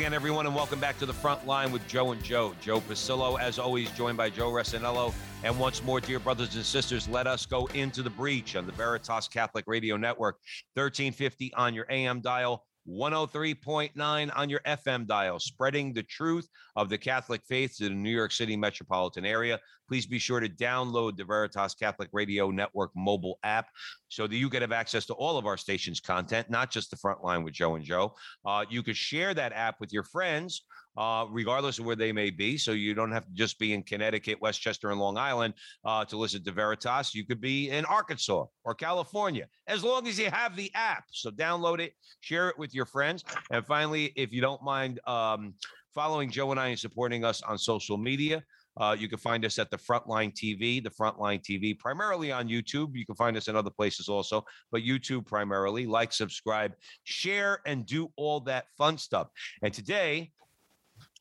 Again, everyone, and welcome back to the front line with Joe and Joe. Joe Pasillo, as always, joined by Joe Resinello. And once more, dear brothers and sisters, let us go into the breach on the Veritas Catholic Radio Network, 1350 on your AM dial, 103.9 on your FM dial, spreading the truth of the Catholic faith to the New York City metropolitan area. Please be sure to download the Veritas Catholic Radio Network mobile app so that you can have access to all of our station's content, not just the front line with Joe and Joe. Uh, you could share that app with your friends uh, regardless of where they may be. So you don't have to just be in Connecticut, Westchester, and Long Island uh, to listen to Veritas. You could be in Arkansas or California, as long as you have the app. So download it, share it with your friends. And finally, if you don't mind um, following Joe and I and supporting us on social media, uh, you can find us at the Frontline TV, the Frontline TV, primarily on YouTube. You can find us in other places also, but YouTube primarily. Like, subscribe, share, and do all that fun stuff. And today,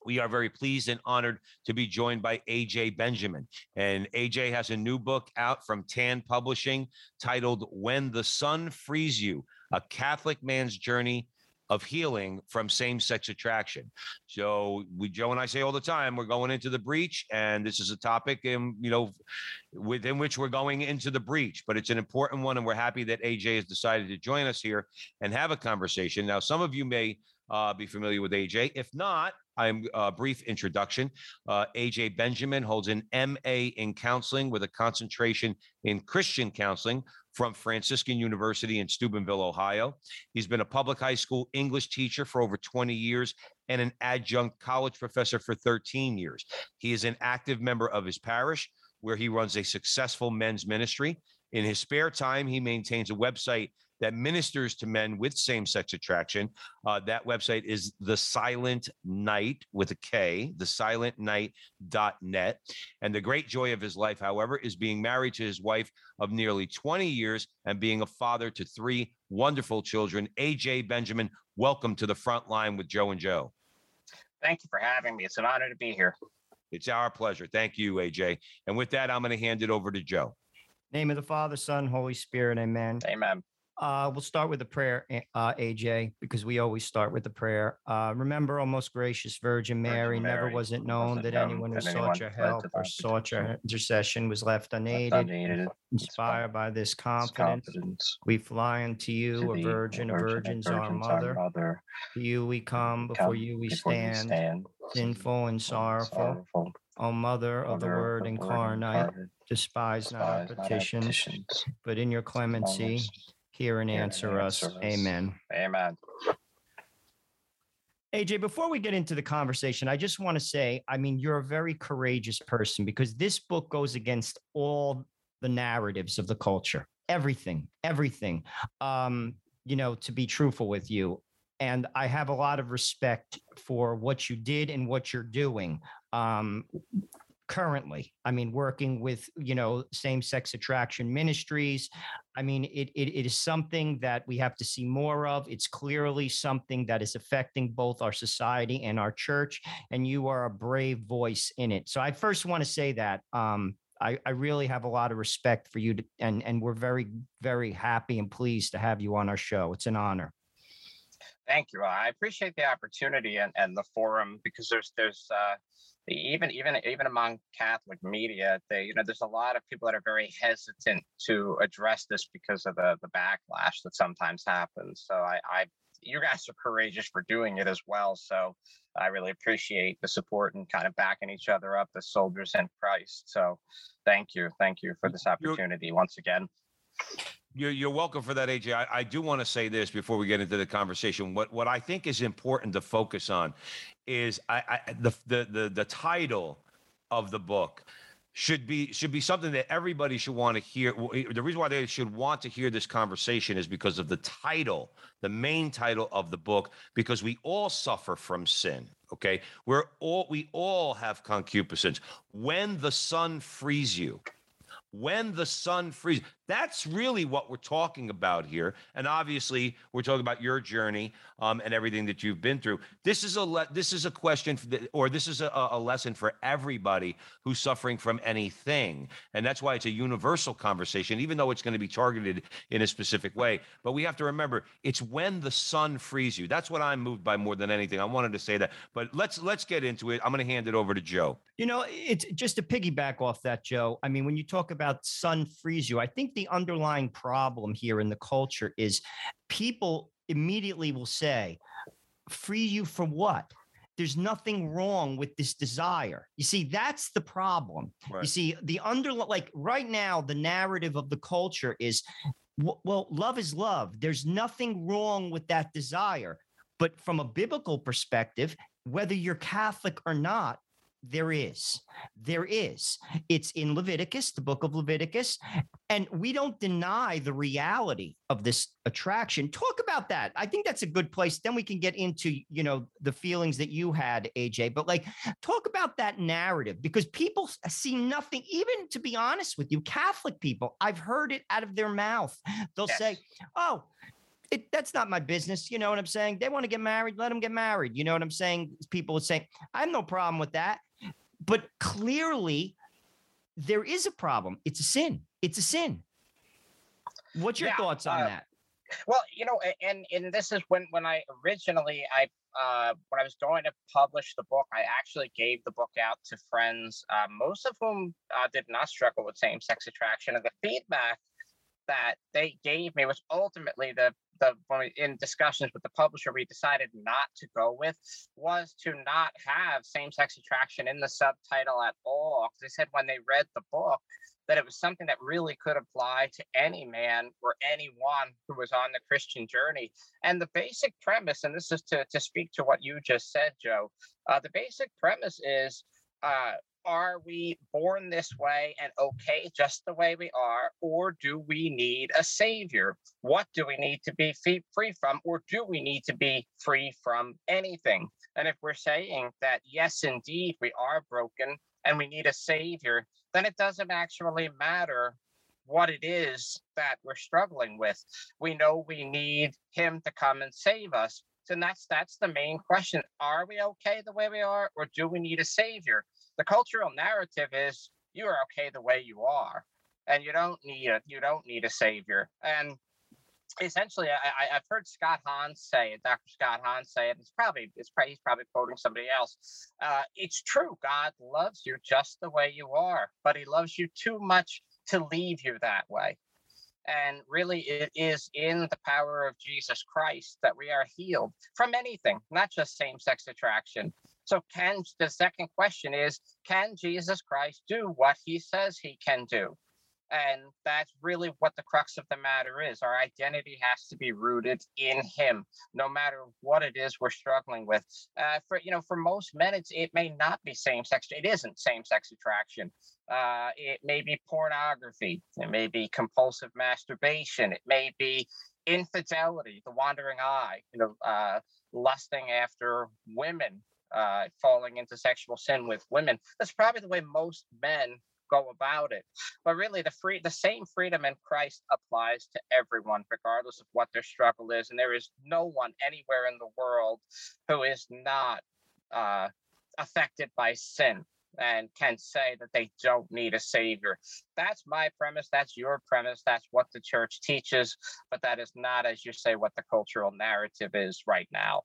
we are very pleased and honored to be joined by AJ Benjamin. And AJ has a new book out from Tan Publishing titled When the Son Frees You A Catholic Man's Journey of healing from same-sex attraction. So we Joe and I say all the time we're going into the breach and this is a topic in you know within which we're going into the breach, but it's an important one and we're happy that AJ has decided to join us here and have a conversation. Now some of you may uh, be familiar with AJ. If not, I'm a uh, brief introduction. Uh, AJ Benjamin holds an MA in counseling with a concentration in Christian counseling from Franciscan University in Steubenville, Ohio. He's been a public high school English teacher for over 20 years and an adjunct college professor for 13 years. He is an active member of his parish where he runs a successful men's ministry. In his spare time, he maintains a website that ministers to men with same sex attraction. Uh, that website is The Silent Knight with a K, thesilentknight.net. And the great joy of his life, however, is being married to his wife of nearly 20 years and being a father to three wonderful children. AJ Benjamin, welcome to the front line with Joe and Joe. Thank you for having me. It's an honor to be here. It's our pleasure. Thank you, AJ. And with that, I'm going to hand it over to Joe. Name of the Father, Son, Holy Spirit, amen. Amen. Uh, we'll start with the prayer, uh, AJ, because we always start with the prayer. Uh, remember, O most gracious Virgin Mary, Virgin never was it known was that known anyone who sought your help or sought your intercession was left unaided. Unaided. Inspired by this confidence, confidence, we fly unto you, a virgin, a virgin's our mother. mother. To you we come, before you we stand, stand sinful and sorrowful. sorrowful. O Mother of the Word incarnate, despise not our petitions, but in your clemency hear and answer us. Amen. Amen. AJ, before we get into the conversation, I just want to say, I mean, you're a very courageous person because this book goes against all the narratives of the culture, everything, everything. Um, you know, to be truthful with you. And I have a lot of respect for what you did and what you're doing. Um, currently. I mean working with you know same sex attraction ministries. I mean it, it, it is something that we have to see more of. It's clearly something that is affecting both our society and our church and you are a brave voice in it. So i first want to say that um, I, I really have a lot of respect for you to, and and we're very very happy and pleased to have you on our show. It's an honor. Thank you. I appreciate the opportunity and, and the forum because there's there's uh even even even among Catholic media, they you know there's a lot of people that are very hesitant to address this because of the the backlash that sometimes happens. So I, I you guys are courageous for doing it as well. So I really appreciate the support and kind of backing each other up as soldiers in Christ. So thank you, thank you for this opportunity once again. You're, you're welcome for that, AJ. I, I do want to say this before we get into the conversation. What what I think is important to focus on is I, I the, the the the title of the book should be should be something that everybody should want to hear. Eh, the reason why they should want to hear this conversation is because of the title, the main title of the book, because we all suffer from sin. Okay, we're all we all have concupiscence. When the Son frees you, when the sun freezes. That's really what we're talking about here. And obviously, we're talking about your journey um, and everything that you've been through. This is a le- this is a question, or this is a, a lesson for everybody who's suffering from anything, and that's why it's a universal conversation, even though it's going to be targeted in a specific way. But we have to remember, it's when the Son frees you. That's what I'm moved by more than anything. I wanted to say that, but let's let's get into it. I'm going to hand it over to Joe. You know, it's just to piggyback off that, Joe. I mean, when you talk about Son frees you, I think the underlying problem here in the culture is people immediately will say, free you from what? There's nothing wrong with this desire. You see, that's the problem. Right. You see, the under like right now, the narrative of the culture is, well, love is love. There's nothing wrong with that desire. But from a biblical perspective, whether you're Catholic or not, there is. There is. It's in Leviticus, the book of Leviticus. And we don't deny the reality of this attraction. Talk about that. I think that's a good place. Then we can get into, you know, the feelings that you had, AJ. But like, talk about that narrative because people see nothing, even to be honest with you, Catholic people, I've heard it out of their mouth. They'll Yes. say, oh, it, that's not my business. You know what I'm saying? They want to get married, let them get married. You know what I'm saying? People would say, I have no problem with that. But clearly, there is a problem. It's a sin. It's a sin. What's your Yeah, thoughts on uh, that? Well, you know, and and this is when when I originally I uh, when I was going to publish the book, I actually gave the book out to friends, uh, most of whom uh, did not struggle with same-sex attraction, and the feedback that they gave me was ultimately the the when we, in discussions with the publisher we decided not to go with was to not have same-sex attraction in the subtitle at all. 'Cause They said when they read the book that it was something that really could apply to any man or anyone who was on the Christian journey. And the basic premise, and this is to, to speak to what you just said, Joe, uh, the basic premise is uh, are we born this way and okay just the way we are, or do we need a savior? What do we need to be free from, or do we need to be free from anything? And if we're saying that, yes, indeed, we are broken and we need a savior, then it doesn't actually matter what it is that we're struggling with. We know we need him to come and save us. And that's that's the main question. Are we okay the way we are, or do we need a savior? The cultural narrative is you are okay the way you are, and you don't need a you don't need a savior. And essentially, I, I've heard Scott Hahn say it, Dr. Scott Hahn say it. It's probably it's probably he's probably quoting somebody else. Uh, it's true. God loves you just the way you are, but He loves you too much to leave you that way. And really, it is in the power of Jesus Christ that we are healed from anything, not just same sex attraction. So, can the second question is can Jesus Christ do what he says he can do? And that's really what the crux of the matter is. Our identity has to be rooted in Him, no matter what it is we're struggling with. Uh, for you know, for most men, it's it may not be same-sex. It isn't same-sex attraction. Uh, it may be pornography. It may be compulsive masturbation. It may be infidelity, the wandering eye. You know, uh, lusting after women, uh, falling into sexual sin with women. That's probably the way most men go about it. But really, the free, the same freedom in Christ applies to everyone, regardless of what their struggle is. And there is no one anywhere in the world who is not uh, affected by sin and can say that they don't need a savior. That's my premise. That's your premise. That's what the church teaches. But that is not, as you say, what the cultural narrative is right now.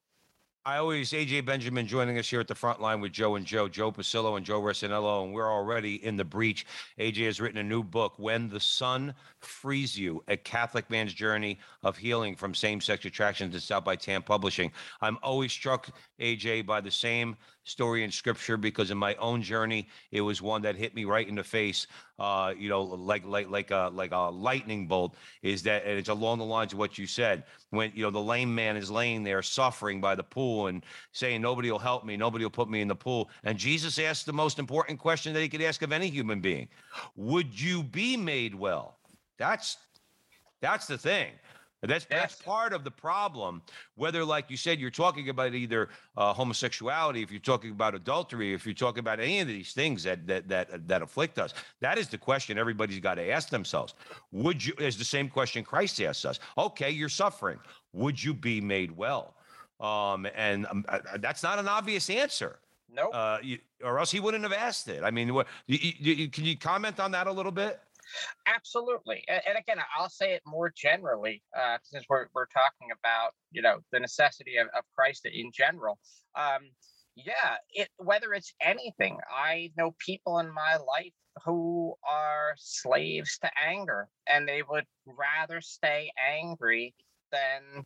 I always AJ Benjamin joining us here at the front line with Joe and Joe, Joe Pasillo and Joe Resinello, and we're already in the breach. AJ has written a new book, When the Son Frees You: A Catholic Man's Journey of Healing from Same-Sex Attraction. It's out by Tan Publishing. I'm always struck, AJ, by the same story in scripture because in my own journey, it was one that hit me right in the face. Uh, you know, like like like a like a lightning bolt. Is that and it's along the lines of what you said when you know the lame man is laying there suffering by the pool and saying nobody will help me, nobody will put me in the pool. And Jesus asked the most important question that he could ask of any human being: Would you be made well? That's that's the thing. That's that's Yes. part of the problem. Whether, like you said, you're talking about either uh, homosexuality, if you're talking about adultery, if you're talking about any of these things that that that that afflict us, that is the question everybody's got to ask themselves. Would you? Is the same question Christ asks us. Okay, you're suffering. Would you be made well? Um, and um, uh, uh, that's not an obvious answer, Nope. uh, you, or else he wouldn't have asked it. I mean, what? You, you- can you comment on that a little bit? Absolutely. And, again, I'll say it more generally, uh, since we're, we're talking about, you know, the necessity of, of Christ in general. Um, yeah, it, whether it's anything, I know people in my life who are slaves to anger and they would rather stay angry than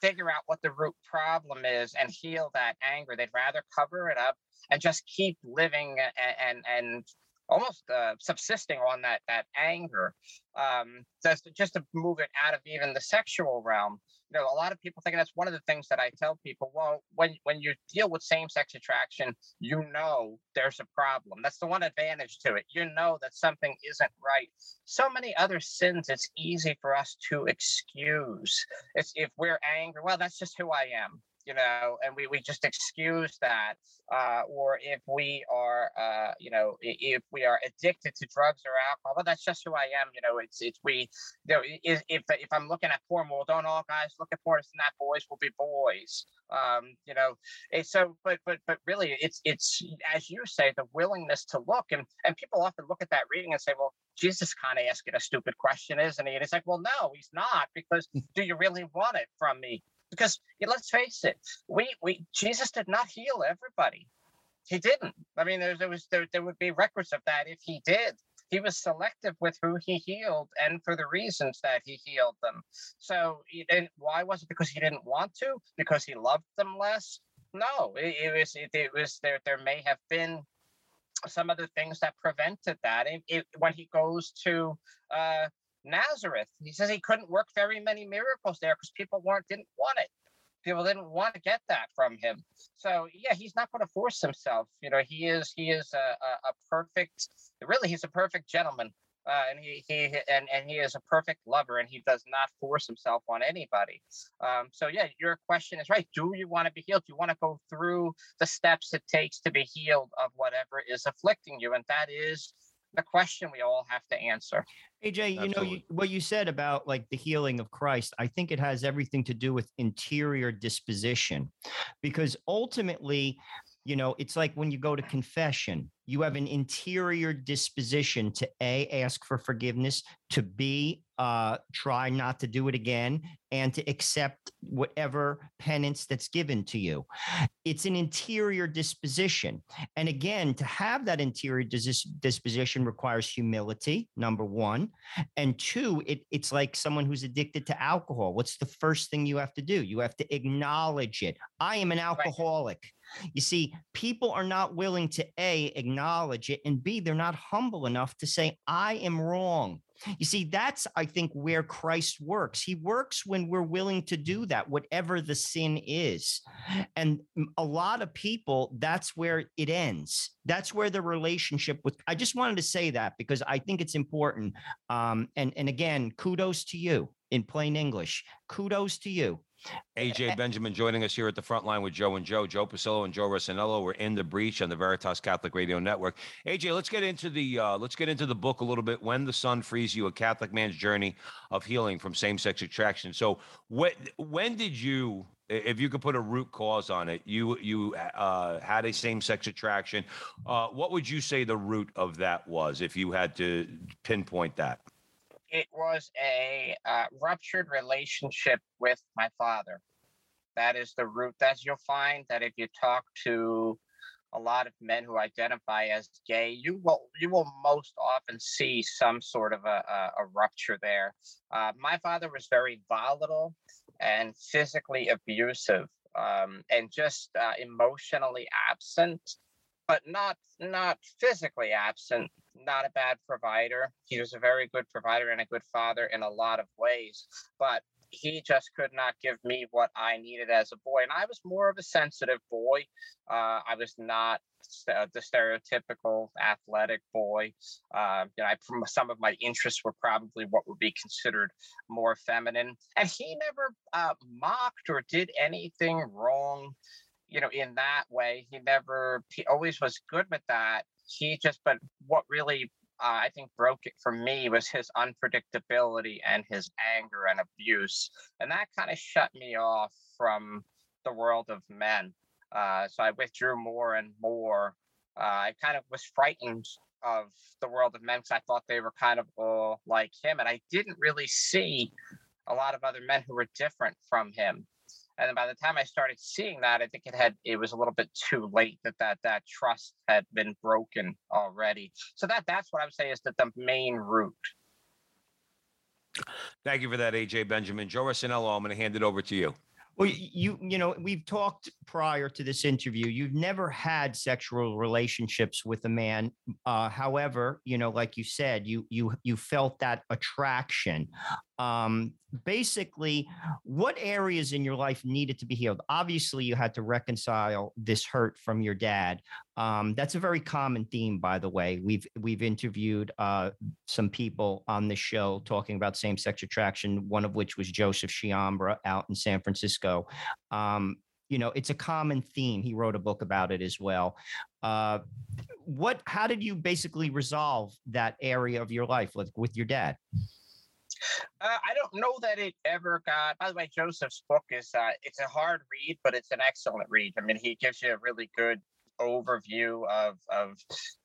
figure out what the root problem is and heal that anger. They'd rather cover it up and just keep living and, and, and almost uh, subsisting on that that anger um just to, just to move it out of even the sexual realm. You know a lot of people think that's one of the things that i tell people well when when you deal with same-sex attraction you know there's a problem. That's the one advantage to it. You know that something isn't right. So many other sins it's easy for us to excuse. It's if we're angry well that's just who i am you know, and we, we just excuse that. Uh, or if we are, uh, you know, if we are addicted to drugs or alcohol, well, that's just who I am. You know, it's it's we, you know, if if, I'm looking at porn, well, don't all guys look at porn? It's not boys will be boys. Um, you know, it's so, but but but really, it's it's as you say, the willingness to look, and and people often look at that reading and say, well, Jesus kind of asking a stupid question, isn't he? And it's like, well, no, he's not, because do you really want it from me? Because yeah, let's face it, we we Jesus did not heal everybody. He didn't. I mean, there, there was there, there would be records of that if he did. He was selective with who he healed and for the reasons that he healed them. So, didn't, why was it because he didn't want to? Because he loved them less? No, it, it was it, it was there. There may have been some of the things that prevented that. It, it, when he goes to uh, Nazareth. He says he couldn't work very many miracles there because people weren't didn't want it. People didn't want to get that from him. So yeah, he's not going to force himself. You know, he is he is a, a, a perfect. Really, he's a perfect gentleman. Uh, and he, he and, and he is a perfect lover and he does not force himself on anybody um, so yeah your question is right do you want to be healed do you want to go through the steps it takes to be healed of whatever is afflicting you and that is the question we all have to answer. AJ, you know, you, what you said about like the healing of Christ, I think it has everything to do with interior disposition. Because ultimately, you know, it's like when you go to confession, you have an interior disposition to A, ask for forgiveness, to B, uh, try not to do it again, and to accept whatever penance that's given to you. It's an interior disposition. And again, to have that interior dis- disposition requires humility, number one. And two, it, it's like someone who's addicted to alcohol. What's the first thing you have to do? You have to acknowledge it. I am an alcoholic. You see, people are not willing to A, acknowledge it, and B, they're not humble enough to say, I am wrong. You see, that's, I think, where Christ works. He works when we're willing to do that, whatever the sin is. And a lot of people, that's where it ends. That's where the relationship with, I just wanted to say that because I think it's important. Um, and, and again, kudos to you in plain English. Kudos to you. AJ Benjamin joining us here at the front line with Joe and Joe, Joe Pasillo and Joe Rossinello. We're in the breach on the Veritas Catholic Radio Network. AJ, let's get into the uh, let's get into the book a little bit. When the Son Frees You: A Catholic Man's Journey of Healing from Same-Sex Attraction. So, when when did you, if you could put a root cause on it, you you uh, had a same-sex attraction? Uh, what would you say the root of that was, if you had to pinpoint that? It was a uh, ruptured relationship with my father. That is the root. As you'll find that if you talk to a lot of men who identify as gay, you will you will most often see some sort of a, a, a rupture there. Uh, my father was very volatile and physically abusive. um, and just uh, emotionally absent, but not not physically absent. Not a bad provider. He was a very good provider and a good father in a lot of ways, but he just could not give me what I needed as a boy. And I was more of a sensitive boy. Uh, I was not the stereotypical athletic boy. Uh, you know, I, some of my interests were probably what would be considered more feminine. And he never uh, mocked or did anything wrong. You know, in that way, he never. He always was good with that. He just, but what really uh, I think broke it for me was his unpredictability and his anger and abuse. And that kind of shut me off from the world of men. Uh, so I withdrew more and more. Uh, I kind of was frightened of the world of men because I thought they were kind of all like him. And I didn't really see a lot of other men who were different from him and then by the time I started seeing that, I think it had it was a little bit too late that that that trust had been broken already. So that that's what I would say is that the main root. Thank you for that, AJ Benjamin. Joe Rossinello, I'm going to hand it over to you. Well, you you know we've talked prior to this interview. You've never had sexual relationships with a man. Uh, however, you know, like you said, you you you felt that attraction. Um, basically, what areas in your life needed to be healed? Obviously, you had to reconcile this hurt from your dad. Um, that's a very common theme, by the way. We've we've interviewed uh, some people on the show talking about same-sex attraction. One of which was Joseph Sciambra out in San Francisco. Um, you know, it's a common theme. He wrote a book about it as well. Uh, what? How did you basically resolve that area of your life with with your dad? Uh, I don't know that it ever got. By the way, Joseph's book is uh, it's a hard read, but it's an excellent read. I mean, he gives you a really good overview of of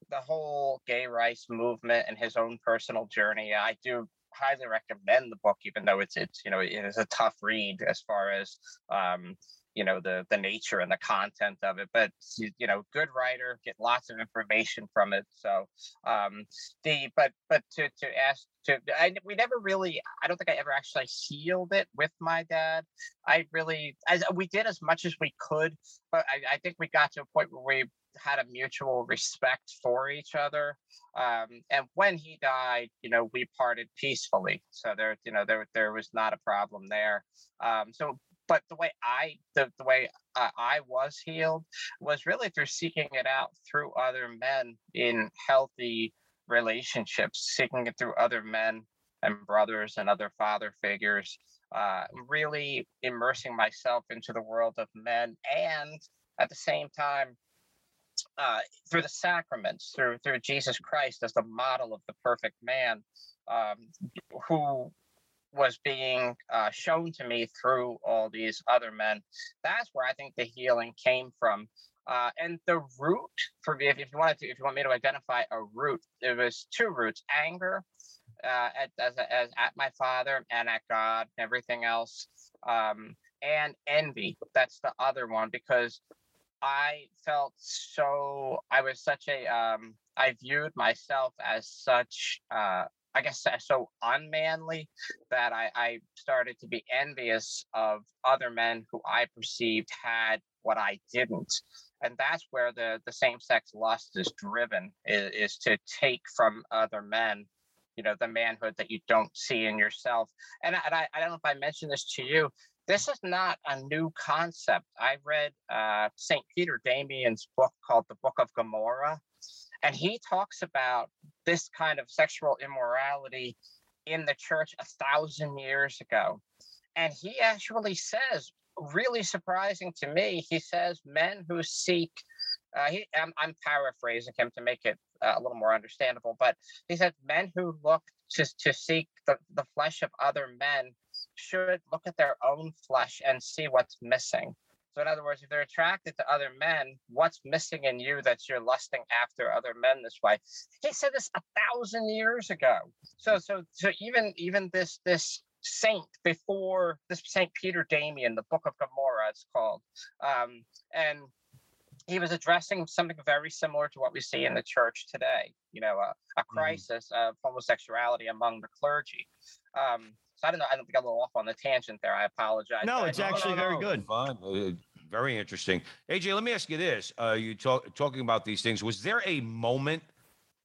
the whole gay rights movement and his own personal journey. I do highly recommend the book, even though it's it's you know it is a tough read as far as um, you know the the nature and the content of it but you know good writer get lots of information from it so um the but but to to ask to I, we never really i don't think i ever actually healed it with my dad. I really as we did as much as we could but i, I think we got to a point where we had a mutual respect for each other um, and when he died you know we parted peacefully so there you know there there was not a problem there um, so but the way I the, the way uh, I was healed was really through seeking it out through other men in healthy relationships, seeking it through other men and brothers and other father figures, uh, really immersing myself into the world of men, and at the same time. Uh, through the sacraments, through through Jesus Christ as the model of the perfect man, um, who was being uh, shown to me through all these other men. That's where I think the healing came from. Uh, and the root for me, if, if you wanted to, if you want me to identify a root, there was two roots: anger uh, at as, as at my father and at God, and everything else, um, and envy. That's the other one because I felt so. I was such a. Um, I viewed myself as such uh, I guess so unmanly that I, I started to be envious of other men who I perceived had what I didn't. And that's where the, the same sex lust is driven, is, is to take from other men, you know, the manhood that you don't see in yourself. And, and I, I don't know if I mentioned this to you. This is not a new concept. I read uh, St. Peter Damian's book called The Book of Gomorrah and he talks about this kind of sexual immorality in the church a thousand years ago. And he actually says, really surprising to me, he says men who seek, uh, he, I'm, I'm, paraphrasing him to make it uh, a little more understandable, but he said men who look to, to seek the, the flesh of other men should look at their own flesh and see what's missing. So, in other words, if they're attracted to other men, what's missing in you that you're lusting after other men this way? He said this a thousand years ago. So, so, so even even this this saint before this Saint Peter Damian, the Book of Gomorrah, it's called, um, and he was addressing something very similar to what we see in the church today. You know, a, a mm-hmm. crisis mm-hmm. of homosexuality among the clergy. Um, I don't know. I don't think I got a little off on the tangent there. I apologize. No, it's actually no, no, very good. Fine. Uh, very interesting. AJ, let me ask you this: uh, You talk talking about these things. Was there a moment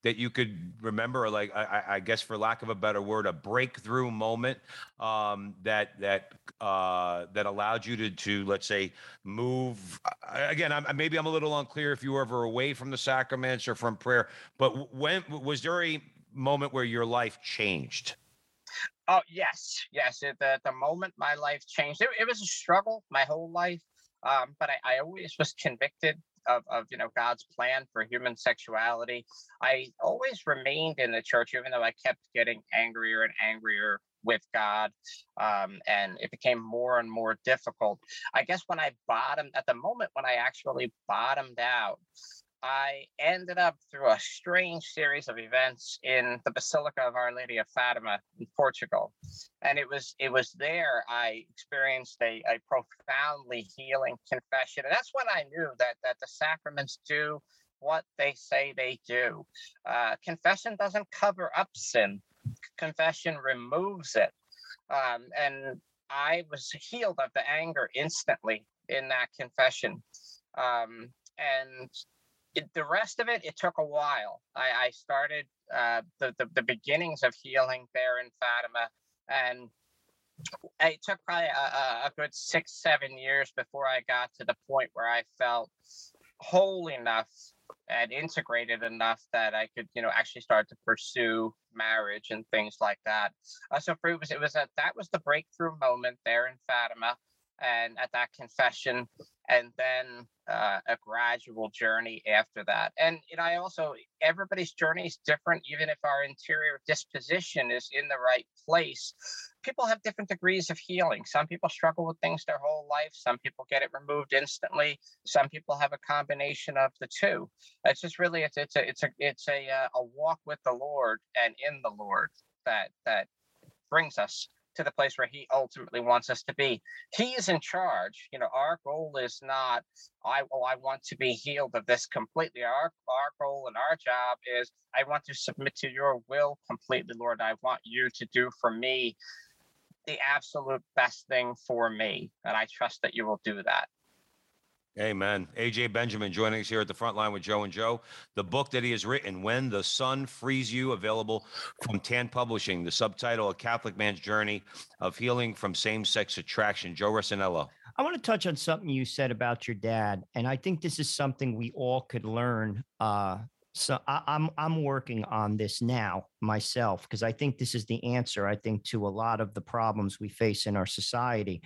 that you could remember, or like I, I guess, for lack of a better word, a breakthrough moment um, that that uh, that allowed you to to let's say move? Again, I'm, maybe I'm a little unclear if you were ever away from the sacraments or from prayer, but when was there a moment where your life changed? Oh yes, yes. At the, the moment my life changed, it, it was a struggle my whole life. Um, but I, I always was convicted of, of you know God's plan for human sexuality. I always remained in the church, even though I kept getting angrier and angrier with God, um, and it became more and more difficult. I guess when I bottomed at the moment when I actually bottomed out, I ended up through a strange series of events in the Basilica of Our Lady of Fatima in Portugal. And it was it was there I experienced a, a profoundly healing confession. And that's when I knew that that the sacraments do what they say they do. Uh, confession doesn't cover up sin. Confession removes it. Um, and I was healed of the anger instantly in that confession. Um, and it, the rest of it, it took a while. I, I started uh, the, the, the beginnings of healing there in Fatima, and it took probably a, a, good six, seven years before I got to the point where I felt whole enough and integrated enough that I could, you know, actually start to pursue marriage and things like that. Uh, so for it was, it was a, that was the breakthrough moment there in Fatima and at that confession and then uh, a gradual journey after that. And you know i also everybody's journey is different even if our interior disposition is in the right place. People have different degrees of healing. Some people struggle with things their whole life. Some people get it removed instantly. Some people have a combination of the two. It's just really it's it's a it's a it's a, uh, a walk with the lord and in the lord that that brings us to the place where he ultimately wants us to be. He is in charge. You know, our goal is not I well, I want to be healed of this completely. Our our goal and our job is I want to submit to your will completely, Lord. I want you to do for me the absolute best thing for me. And I trust that you will do that. Amen. AJ Benjamin joining us here at the front line with Joe and Joe. The book that he has written, When the Son Frees You, available from Tan Publishing. The subtitle, A Catholic Man's Journey of Healing from Same Sex Attraction. Joe Resinello. I want to touch on something you said about your dad. And I think this is something we all could learn uh, so I, am I'm, I'm working on this now myself because I think this is the answer. I think to a lot of the problems we face in our society.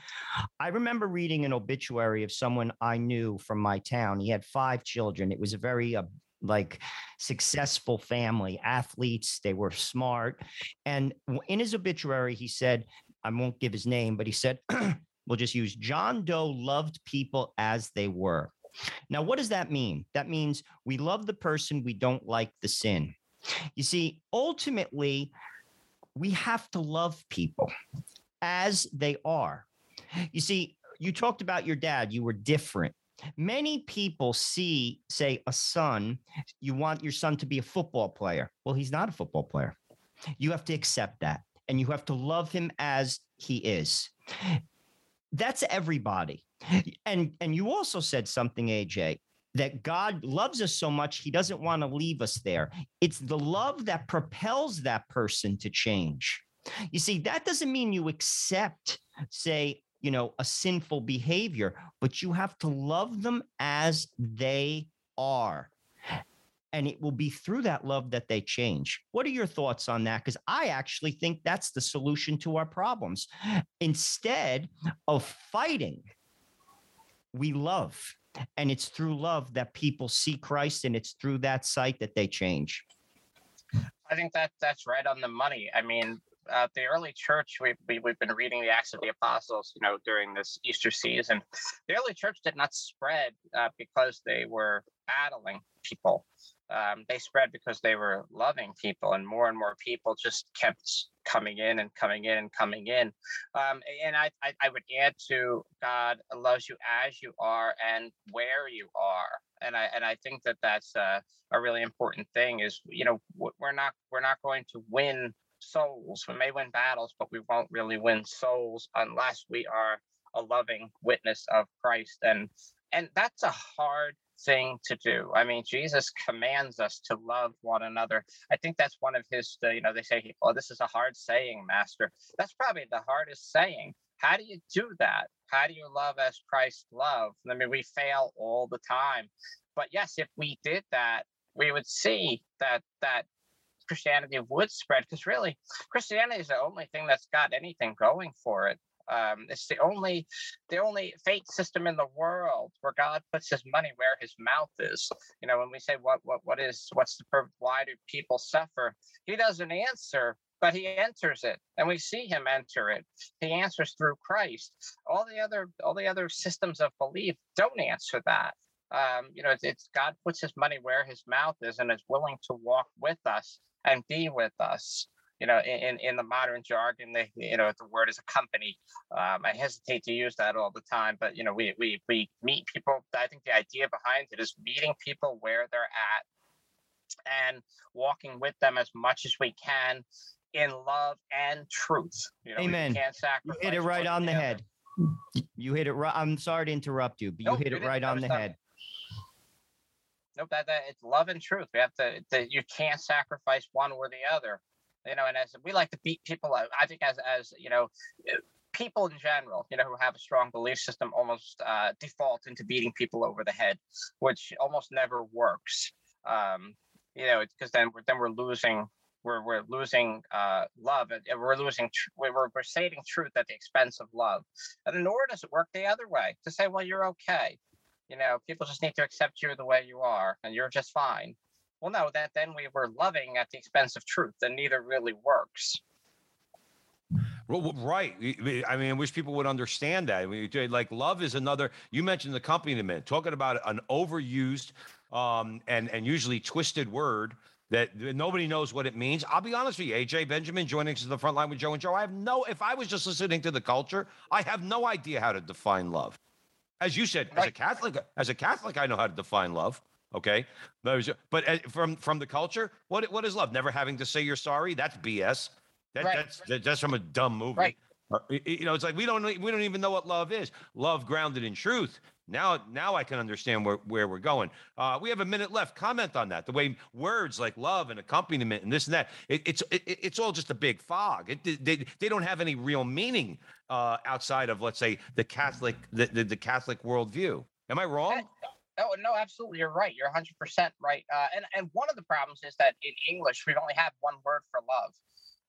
I remember reading an obituary of someone I knew from my town. He had five children. It was a very uh, like successful family, athletes. They were smart, and in his obituary, he said, "I won't give his name, but he said." we'll just use John Doe loved people as they were. Now, what does that mean? That means we love the person, we don't like the sin. You see, ultimately, we have to love people as they are. You see, you talked about your dad, you were different. Many people see, say, a son, you want your son to be a football player. Well, he's not a football player. You have to accept that and you have to love him as he is. That's everybody. And and you also said something, AJ, that God loves us so much, he doesn't want to leave us there. It's the love that propels that person to change. You see, that doesn't mean you accept, say, you know, a sinful behavior, but you have to love them as they are. And it will be through that love that they change. What are your thoughts on that? Because I actually think that's the solution to our problems. Instead of fighting, we love. And it's through love that people see Christ, and it's through that sight that they change. I think that that's right on the money. I mean, uh, the early church, we, we, we've been reading the Acts of the Apostles, you know, during this Easter season. The early church did not spread uh, because they were battling people. Um, they spread because they were loving people, and more and more people just kept coming in and coming in and coming in. Um, and I, I, I would add to God loves you as you are and where you are. And I and I think that that's a, a really important thing. Is you know we're not we're not going to win souls. We may win battles, but we won't really win souls unless we are a loving witness of Christ. And and that's a hard thing to do. I mean, Jesus commands us to love one another. I think that's one of his, uh, you know, they say, oh, this is a hard saying, Master. That's probably the hardest saying. How do you do that? How do you love as Christ loved? I mean, we fail all the time. But yes, if we did that, we would see that that Christianity would spread because really Christianity is the only thing that's got anything going for it. Um, it's the only the only faith system in the world where God puts his money where his mouth is. You know, when we say what what what is what's the? Why do people suffer? He doesn't answer, but he enters it, and we see him enter it. He answers through Christ. All the other all the other systems of belief don't answer that. Um, you know, it's, it's God puts his money where his mouth is, and is willing to walk with us and be with us you know, in, in the modern jargon, they, you know, the word is accompany. Um, I hesitate to use that all the time, but you know, we we we meet people. I think the idea behind it is meeting people where they're at and walking with them as much as we can in love and truth. You know, Amen. you hit it right on the head. You hit it right. I'm sorry to interrupt you, but nope, you hit it right on the head. Nope, that, that it's love and truth. We have to. That you can't sacrifice one or the other you know, and as we like to beat people out, I think as as you know, eh, people in general, you know, who have a strong belief system, almost uh, default into beating people over the head, which almost never works. Um, you know, because then we're then we're losing we're we're losing uh, love and we're losing tr- we're we're stating truth at the expense of love. And nor does it work the other way to say, well, you're okay. You know, people just need to accept you the way you are, and you're just fine well, no, that then we were loving at the expense of truth, and neither really works. Well, right. I mean, I wish people would understand that. like love is another. You mentioned the accompaniment, talking about an overused um, and and usually twisted word that nobody knows what it means. I'll be honest with you, AJ Benjamin joining us to the front line with Joe and Joe. I have no. If I was just listening to the culture, I have no idea how to define love. As you said, right. as a Catholic, as a Catholic, I know how to define love. Okay, but uh, from from the culture, what what is love? Never having to say you're sorry? That's BS. That, right. That's that's from a dumb movie. Right. Uh, you know, it's like we don't we don't even know what love is. Love grounded in truth. Now, now I can understand where, where we're going. Uh, we have a minute left. Comment on that. The way words like love and accompaniment and this and that, it, it's it, it's all just a big fog. It, they, they don't have any real meaning uh, outside of, let's say, the Catholic the, the, the Catholic worldview. Am I wrong? Oh no, absolutely, you're right. You're 100 percent right. Uh, and and one of the problems is that in English we only have one word for love.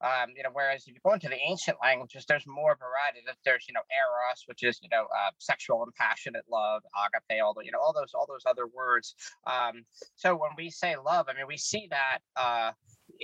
Um, you know, whereas if you go into the ancient languages, there's more variety. There's you know eros, which is you know uh, sexual and passionate love, agape, all the you know all those all those other words. Um, so when we say love, I mean we see that. Uh,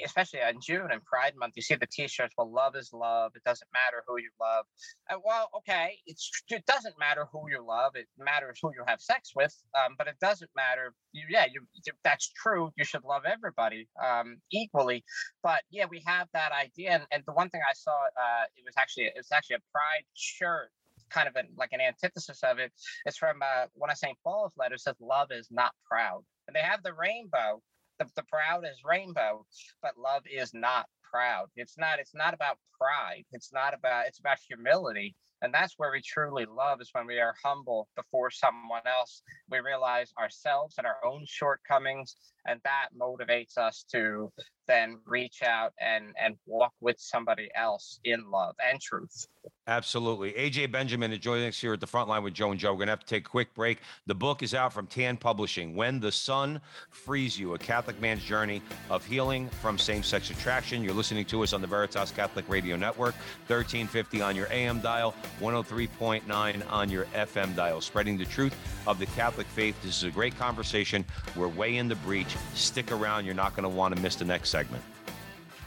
especially in June and Pride Month, you see the T-shirts. Well, love is love. It doesn't matter who you love. Uh, well, okay, it's it doesn't matter who you love. It matters who you have sex with. Um, but it doesn't matter. You, yeah, you, that's true, you should love everybody um, equally. But yeah, we have that idea. And, and the one thing I saw, uh, it was actually it was actually a Pride shirt kind of like an antithesis of it. It's from uh, one of St. Paul's letters says, Love is not proud. And they have the rainbow, the, the proud is rainbow, but love is not proud. It's not, it's not about pride. It's not about, it's about humility. And that's where we truly love is when we are humble before someone else. We realize ourselves and our own shortcomings, and that motivates us to then reach out and and walk with somebody else in love and truth. Absolutely. AJ Benjamin is joining us here at the front line with Joe and Joe. We're going to have to take a quick break. The book is out from Tan Publishing When the Son Frees You, a Catholic man's journey of healing from same sex attraction. You're listening to us on the Veritas Catholic Radio Network, 1350 on your AM dial, 103.9 on your FM dial, spreading the truth of the Catholic faith. This is a great conversation. We're way in the breach. Stick around. You're not going to want to miss the next segment.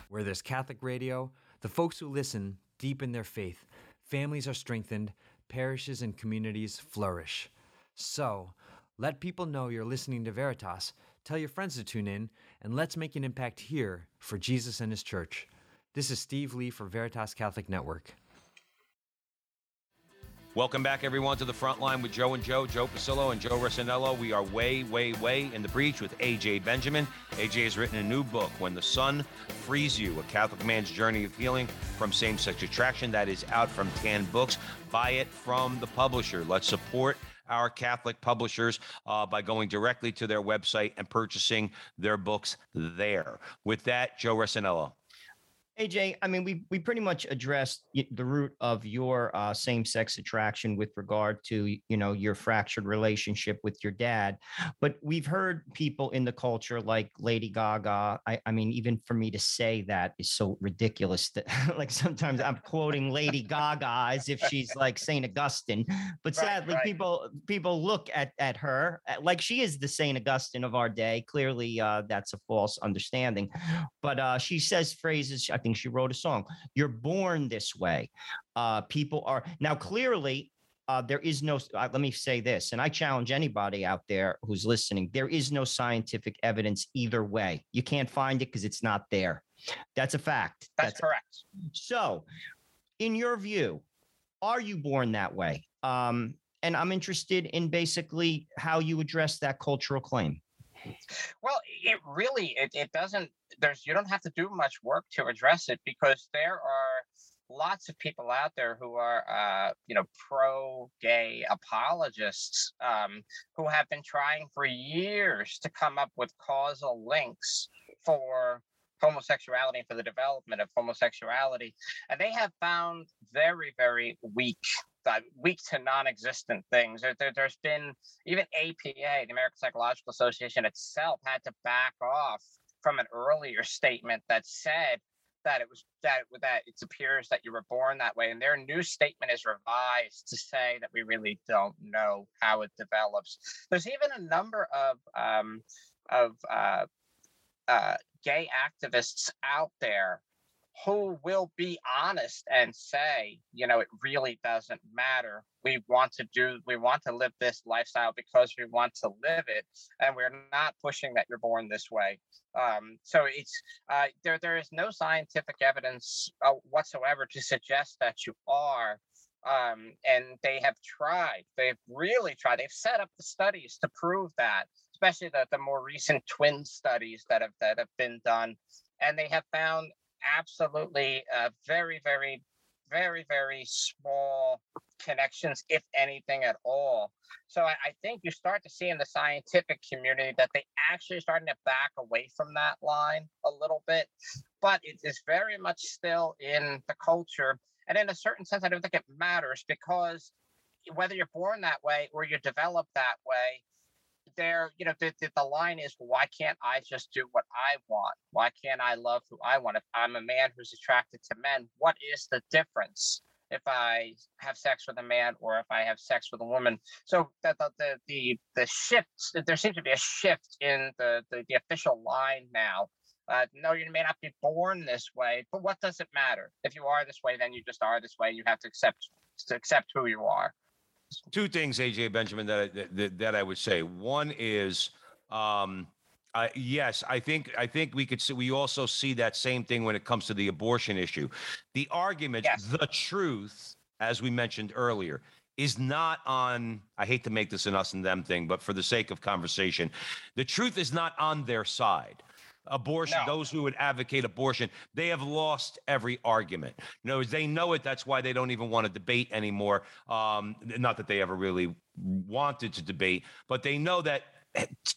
Where there's Catholic radio, the folks who listen deepen their faith, families are strengthened, parishes and communities flourish. So, let people know you're listening to Veritas, tell your friends to tune in, and let's make an impact here for Jesus and His church. This is Steve Lee for Veritas Catholic Network. Welcome back, everyone, to the front line with Joe and Joe, Joe Pasillo and Joe Resinello. We are way, way, way in the breach with AJ Benjamin. AJ has written a new book, When the Son Frees You, a Catholic man's journey of healing from same sex attraction. That is out from Tan Books. Buy it from the publisher. Let's support our Catholic publishers uh, by going directly to their website and purchasing their books there. With that, Joe Resinello. AJ, I mean, we we pretty much addressed the root of your uh, same-sex attraction with regard to you know your fractured relationship with your dad, but we've heard people in the culture like Lady Gaga. I, I mean, even for me to say that is so ridiculous that like sometimes I'm quoting Lady Gaga as if she's like Saint Augustine, but Right, sadly right. people people look at at her like she is the Saint Augustine of our day. Clearly, uh, that's a false understanding but uh, she says phrases. I think she wrote a song. You're born this way. Uh, people are now clearly. Uh, there is no. Uh, let me say this, and I challenge anybody out there who's listening. There is no scientific evidence either way. You can't find it because it's not there. That's a fact. That's, correct. So, in your view, are you born that way? Um, and I'm interested in basically how you address that cultural claim. Well, it really it, it doesn't there's you don't have to do much work to address it because there are lots of people out there who are uh, you know pro gay apologists um, who have been trying for years to come up with causal links for homosexuality and for the development of homosexuality and they have found very very weak uh, weak to non-existent things. There, there, there's been even APA, the American Psychological Association itself, had to back off from an earlier statement that said that it was that that it appears that you were born that way, and their new statement is revised to say that we really don't know how it develops. There's even a number of um, of uh, uh, gay activists out there who will be honest and say, you know, it really doesn't matter. We want to do, we want to live this lifestyle because we want to live it, and we're not pushing that you're born this way. Um, so it's uh, there. There is no scientific evidence uh, whatsoever to suggest that you are. Um, and they have tried. They've really tried. They've set up the studies to prove that, especially the, the more recent twin studies that have that have been done, and they have found absolutely uh, very, very, very, very small connections, if anything at all. So I, I think you start to see in the scientific community that they actually starting to back away from that line a little bit, but it is very much still in the culture. And in a certain sense, I don't think it matters because whether you're born that way or you develop that way, there, you know, the, the, the line is, why can't I just do what I want? Why can't I love who I want? If I'm a man who's attracted to men, what is the difference if I have sex with a man or if I have sex with a woman? So that the the the, the shift, there seems to be a shift in the the, the official line now. Uh, no, you may not be born this way, but what does it matter? If you are this way, then you just are this way. You have to accept to accept who you are. Two things, AJ Benjamin, that I, that, that I would say. One is, um, uh, yes, I think I think we could see. We also see that same thing when it comes to the abortion issue. The argument, Yes. the truth, as we mentioned earlier, is not on. I hate to make this an us and them thing, but for the sake of conversation, the truth is not on their side. Abortion, No. those who would advocate abortion, they have lost every argument. Other words, they know it. That's why they don't even want to debate anymore. Um, not that they ever really wanted to debate, but they know that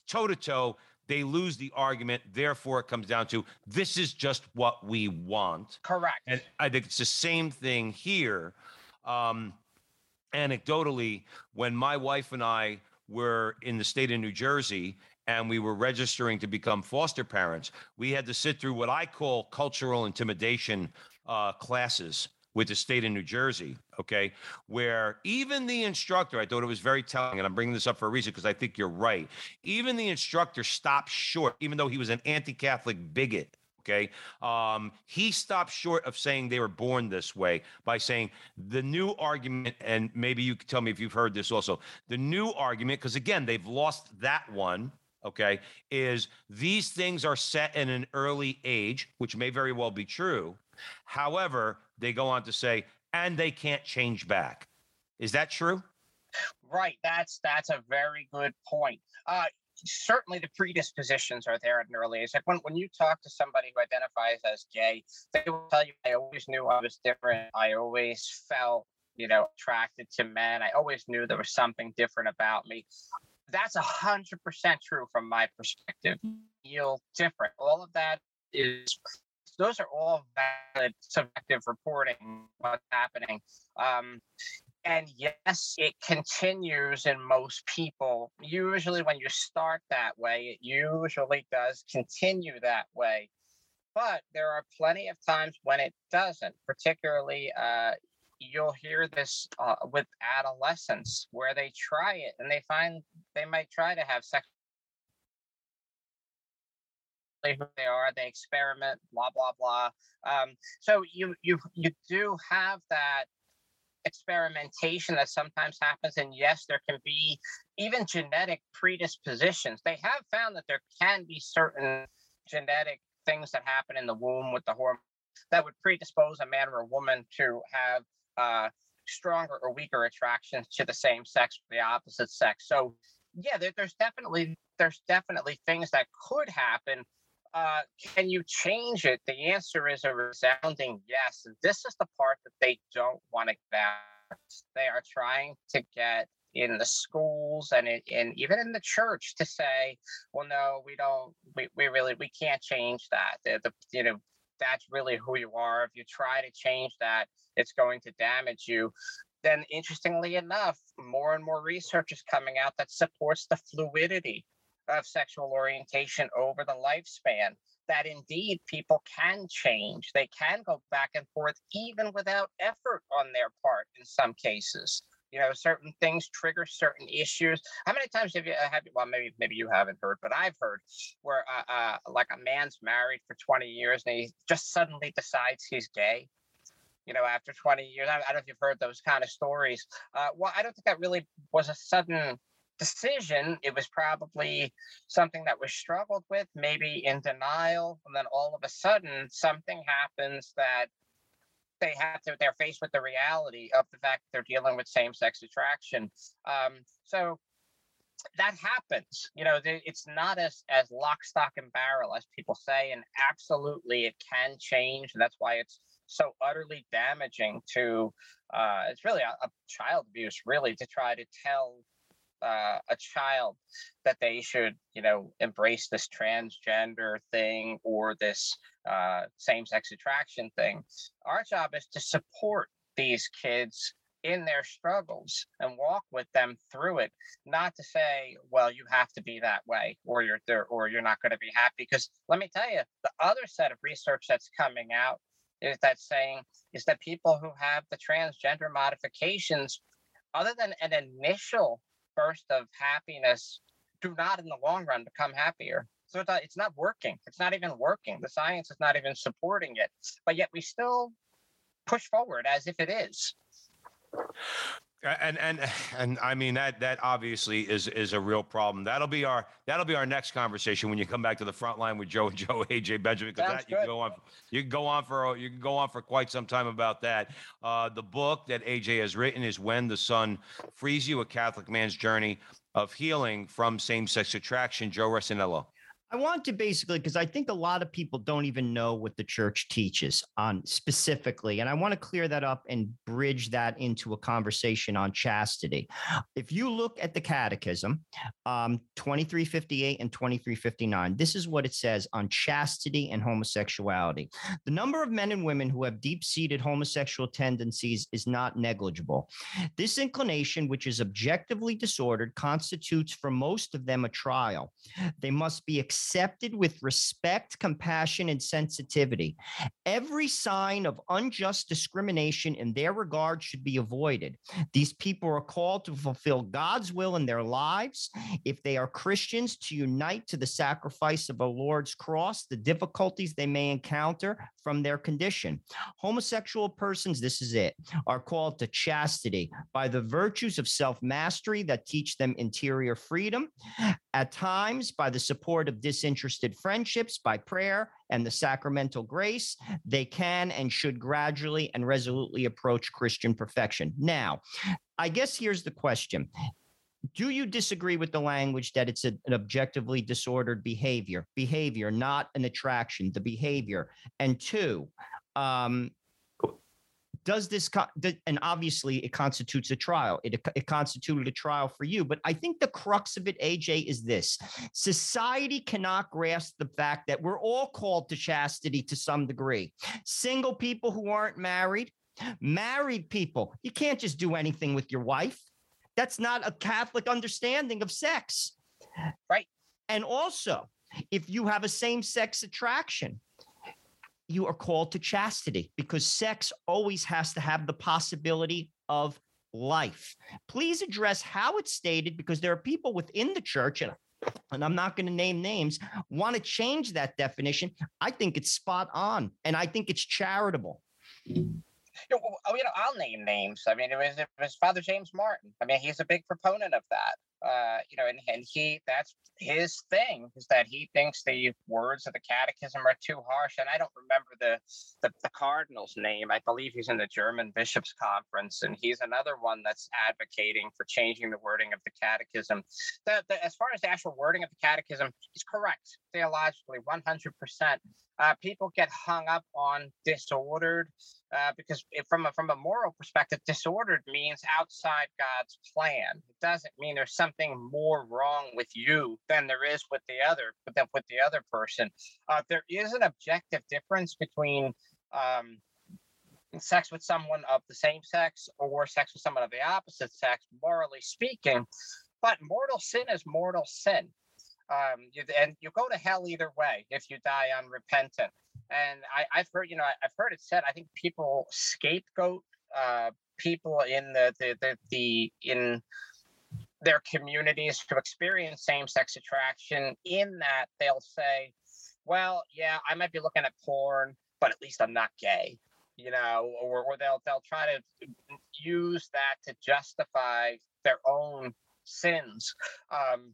toe to toe, they lose the argument. Therefore, it comes down to this is just what we want. Correct. And I think it's the same thing here. Um, anecdotally, when my wife and I were in the state of New Jersey and we were registering to become foster parents, we had to sit through what I call cultural intimidation uh, classes with the state of New Jersey, okay, where even the instructor, I thought it was very telling, and I'm bringing this up for a reason because I think you're right. Even the instructor stopped short, even though he was an anti Catholic bigot. Okay. Um, he stopped short of saying they were born this way by saying the new argument, and maybe you could tell me if you've heard this also. The new argument, because again, they've lost that one. Okay. Is these things are set in an early age, which may very well be true. However, they go on to say, and they can't change back. Is that true? Right. That's that's a very good point. Uh, certainly the predispositions are there at an early age. Like when, when you talk to somebody who identifies as gay, they will tell you, I always knew I was different. I always felt, you know, attracted to men. I always knew there was something different about me. That's a hundred percent true from my perspective. Feel different. All of that is those are all valid subjective reporting what's happening. Um, and yes, it continues in most people. Usually, when you start that way, it usually does continue that way. But there are plenty of times when it doesn't, particularly. Uh, you'll hear this uh, with adolescents where they try it and they find they might try to have sex who they are they experiment blah blah blah um, so you you you do have that experimentation that sometimes happens. And yes, there can be even genetic predispositions. They have found that there can be certain genetic things that happen in the womb with the hormone that would predispose a man or a woman to have uh, stronger or weaker attractions to the same sex or the opposite sex. So yeah, there, there's definitely there's definitely things that could happen. Uh, can you change it? The answer is a resounding yes. This is the part that they don't want to get out. They are trying to get in the schools and in, in, even in the church to say, well, no, we don't, we, we really, we can't change that. The, the, you know, that's really who you are. If you try to change that, it's going to damage you. Then, interestingly enough, more and more research is coming out that supports the fluidity of sexual orientation over the lifespan that indeed people can change. They can go back and forth even without effort on their part in some cases. You know, certain things trigger certain issues. How many times have you uh, have well maybe maybe you haven't heard, but I've heard where uh, uh, like a man's married for 20 years and he just suddenly decides he's gay. You know, after 20 years, I, I don't know if you've heard those kind of stories. Uh, well, I don't think that really was a sudden decision, it was probably something that was struggled with, maybe in denial. And then all of a sudden, something happens that they have to, they're faced with the reality of the fact they're dealing with same sex attraction. Um, so that happens. You know, it's not as as lock, stock, and barrel as people say, and absolutely it can change, and that's why it's so utterly damaging to. Uh, it's really a, a child abuse, really, to try to tell uh, a child that they should, you know, embrace this transgender thing or this uh, same-sex attraction thing. Our job is to support these kids in their struggles and walk with them through it not to say well you have to be that way or you're there or you're not going to be happy because let me tell you the other set of research that's coming out is that saying is that people who have the transgender modifications other than an initial burst of happiness do not in the long run become happier. So it's not, it's not working. It's not even working. The science is not even supporting it. But yet we still push forward as if it is and and and I mean that that obviously is is a real problem. That'll be our that'll be our next conversation when you come back to the front line with Joe and Joe AJ Benjamin because that you can go on you can go on for you can go on for quite some time about that. Uh, the book that AJ has written is When the Son Frees You: A Catholic Man's Journey of Healing from Same-Sex Attraction. Joe Resinello. I want to basically because I think a lot of people don't even know what the church teaches on specifically, and I want to clear that up and bridge that into a conversation on chastity. If you look at the Catechism, um, 2358 and 2359, this is what it says on chastity and homosexuality. The number of men and women who have deep-seated homosexual tendencies is not negligible. This inclination, which is objectively disordered, constitutes for most of them a trial. They must be accepted with respect, compassion, and sensitivity. Every sign of unjust discrimination in their regard should be avoided. These people are called to fulfill God's will in their lives. If they are Christians, to unite to the sacrifice of the Lord's cross, the difficulties they may encounter from their condition. Homosexual persons, this is it, are called to chastity by the virtues of self mastery that teach them interior freedom At times, by the support of disinterested friendships, by prayer and the sacramental grace, they can and should gradually and resolutely approach Christian perfection. Now, I guess here's the question do you disagree with the language that it's an objectively disordered behavior behavior not an attraction the behavior and two um, does this and obviously it constitutes a trial. It, it constituted a trial for you. But i think the crux of it aj is this. Society cannot grasp the fact that we're all called to chastity to some degree. Single people who aren't married married people you can't just do anything with your wife. That's not a catholic understanding of sex. Right. and also if you have a same-sex attraction you are called to chastity because sex always has to have the possibility of life. Please address how it's stated because there are people within the church and and I'm not going to name names, want to change that definition. I think it's spot on and I think it's charitable. You know, you know, I'll name names. I mean, it was it was Father James Martin. I mean, he's a big proponent of that. Uh, you know, and, and he that's his thing is that he thinks the words of the catechism are too harsh. And I don't remember the, the the cardinal's name. I believe he's in the German bishops conference, and he's another one that's advocating for changing the wording of the catechism. The, the, as far as the actual wording of the catechism, he's correct theologically, one hundred percent. Uh, people get hung up on disordered uh, because from a from a moral perspective, disordered means outside God's plan. It doesn't mean there's something more wrong with you than there is with the other, the, with the other person. Uh, there is an objective difference between um, sex with someone of the same sex or sex with someone of the opposite sex, morally speaking. But mortal sin is mortal sin um, you, and you go to hell either way if you die unrepentant. And I, have heard, you know, I've heard it said. I think people scapegoat uh, people in the, the the the in their communities to experience same-sex attraction. In that they'll say, "Well, yeah, I might be looking at porn, but at least I'm not gay." You know, or, or they'll they'll try to use that to justify their own sins. Um,